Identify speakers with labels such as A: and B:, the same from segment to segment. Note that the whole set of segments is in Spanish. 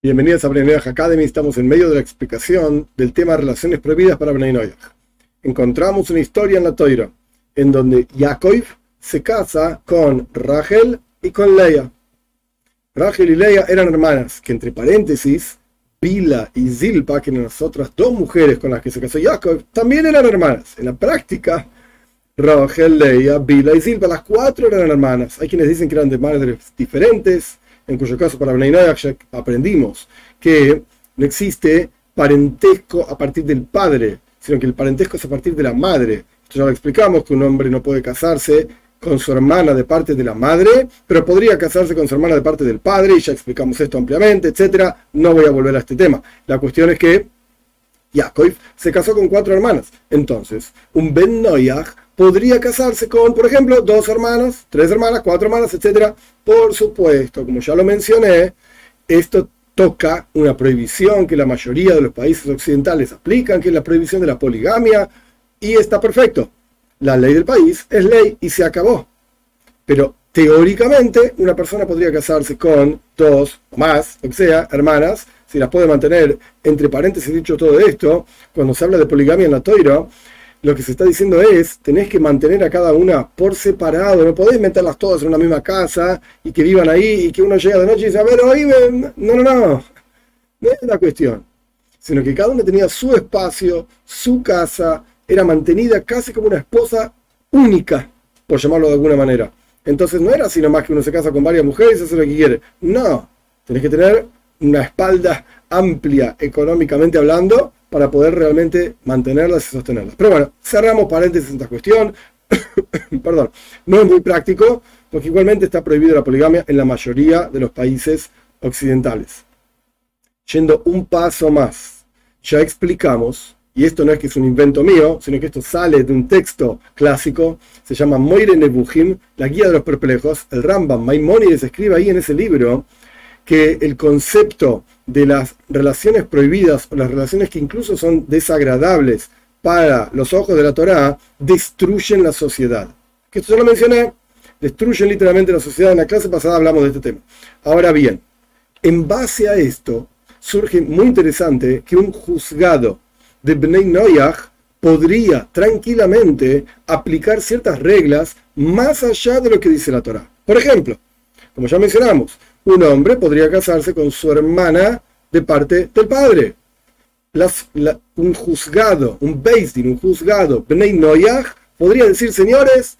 A: Bienvenidos a Bnei Academy. Estamos en medio de la explicación del tema relaciones prohibidas para Bnei Encontramos una historia en la Toira en donde Yaakov se casa con Rachel y con Leia. Rachel y Leia eran hermanas, que entre paréntesis, Bila y Zilpa, que eran las otras dos mujeres con las que se casó Jacob, también eran hermanas. En la práctica, Rachel, Leia, Bila y Zilpa, las cuatro eran hermanas. Hay quienes dicen que eran de madres diferentes, en cuyo caso para Bnei ya aprendimos que no existe parentesco a partir del padre, sino que el parentesco es a partir de la madre. Esto ya lo explicamos, que un hombre no puede casarse con su hermana de parte de la madre, pero podría casarse con su hermana de parte del padre, y ya explicamos esto ampliamente, etc. No voy a volver a este tema. La cuestión es que Yaakov se casó con cuatro hermanas. Entonces, un Ben Noyach podría casarse con, por ejemplo, dos hermanas, tres hermanas, cuatro hermanas, etc. Por supuesto, como ya lo mencioné, esto toca una prohibición que la mayoría de los países occidentales aplican, que es la prohibición de la poligamia, y está perfecto. La ley del país es ley y se acabó. Pero teóricamente una persona podría casarse con dos o más, o sea, hermanas, si las puede mantener, entre paréntesis dicho todo esto, cuando se habla de poligamia en la toira, lo que se está diciendo es, tenés que mantener a cada una por separado, no podés meterlas todas en una misma casa y que vivan ahí y que uno llega de noche y dice, a ver, oye, no, no, no, no es la cuestión, sino que cada una tenía su espacio, su casa, era mantenida casi como una esposa única, por llamarlo de alguna manera. Entonces no era sino más que uno se casa con varias mujeres y hace lo que quiere. No, tenés que tener una espalda amplia económicamente hablando para poder realmente mantenerlas y sostenerlas. Pero bueno, cerramos paréntesis en esta cuestión. Perdón, no es muy práctico porque igualmente está prohibida la poligamia en la mayoría de los países occidentales. Yendo un paso más, ya explicamos, y esto no es que es un invento mío, sino que esto sale de un texto clásico, se llama Moire Nebuchim, la guía de los perplejos, el Rambam Maimonides escribe ahí en ese libro que el concepto de las relaciones prohibidas o las relaciones que incluso son desagradables para los ojos de la Torá destruyen la sociedad. Que esto ya lo mencioné, destruyen literalmente la sociedad. En la clase pasada hablamos de este tema. Ahora bien, en base a esto surge muy interesante que un juzgado de Bnei Noyach podría tranquilamente aplicar ciertas reglas más allá de lo que dice la Torá. Por ejemplo, como ya mencionamos, un hombre podría casarse con su hermana de parte del padre. un juzgado, un Beisdin, un juzgado, Bnei podría decir, señores,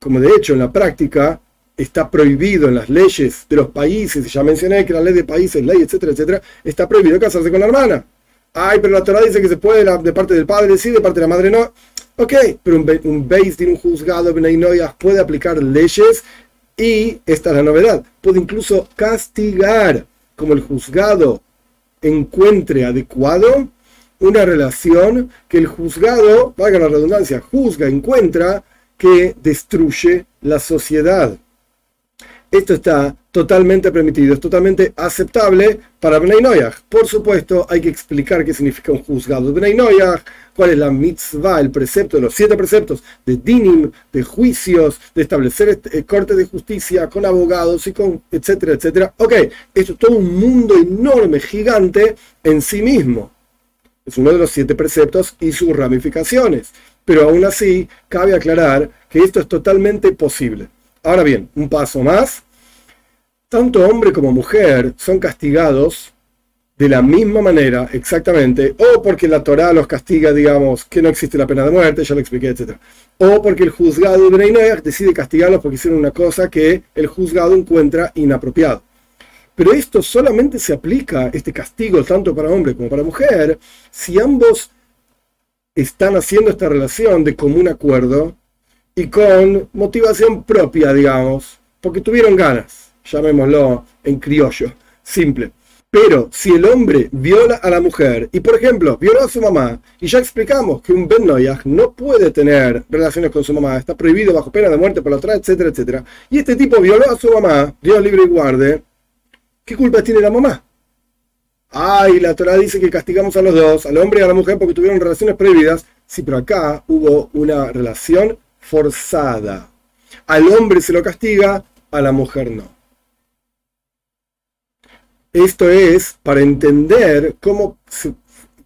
A: como de hecho en la práctica está prohibido en las leyes de los países, ya mencioné que la ley de países, ley, etcétera, etcétera, está prohibido casarse con la hermana. Ay, pero la Torah dice que se puede de parte del padre sí, de parte de la madre no. Ok, pero un, un un juzgado, Bnei puede aplicar leyes y esta es la novedad, puede incluso castigar, como el juzgado encuentre adecuado, una relación que el juzgado, valga la redundancia, juzga, encuentra que destruye la sociedad. Esto está totalmente permitido, es totalmente aceptable para Bnei. Por supuesto, hay que explicar qué significa un juzgado de Bnei cuál es la mitzvah, el precepto de los siete preceptos de dinim, de juicios, de establecer este, eh, corte de justicia con abogados y con etcétera, etcétera. Ok, esto es todo un mundo enorme, gigante en sí mismo. Es uno de los siete preceptos y sus ramificaciones. Pero aún así, cabe aclarar que esto es totalmente posible. Ahora bien, un paso más. Tanto hombre como mujer son castigados de la misma manera, exactamente, o porque la Torah los castiga, digamos, que no existe la pena de muerte, ya lo expliqué, etc. O porque el juzgado de decide castigarlos porque hicieron una cosa que el juzgado encuentra inapropiado. Pero esto solamente se aplica, este castigo, tanto para hombre como para mujer, si ambos están haciendo esta relación de común acuerdo y con motivación propia, digamos, porque tuvieron ganas, llamémoslo en criollo, simple. Pero si el hombre viola a la mujer y, por ejemplo, violó a su mamá, y ya explicamos que un Ben no puede tener relaciones con su mamá, está prohibido bajo pena de muerte por la otra, etcétera, etcétera, y este tipo violó a su mamá, Dios libre y guarde, ¿qué culpa tiene la mamá? Ay, la Torah dice que castigamos a los dos, al hombre y a la mujer porque tuvieron relaciones prohibidas. Sí, pero acá hubo una relación forzada. Al hombre se lo castiga, a la mujer no. Esto es para entender cómo se,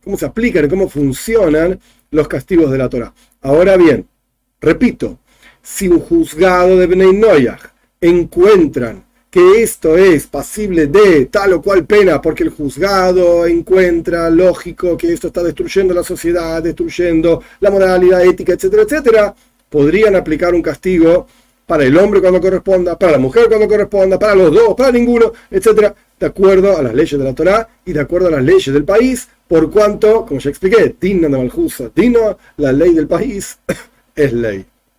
A: cómo se aplican, cómo funcionan los castigos de la Torah. Ahora bien, repito, si un juzgado de Bnei Noyach encuentran que esto es pasible de tal o cual pena, porque el juzgado encuentra lógico que esto está destruyendo la sociedad, destruyendo la moralidad, ética, etcétera, etcétera, podrían aplicar un castigo para el hombre cuando corresponda, para la mujer cuando corresponda, para los dos, para ninguno, etcétera, de acuerdo a las leyes de la Torá y de acuerdo a las leyes del país, por cuanto, como ya expliqué, Dino de Maljusa, Dino, la ley del país, es ley.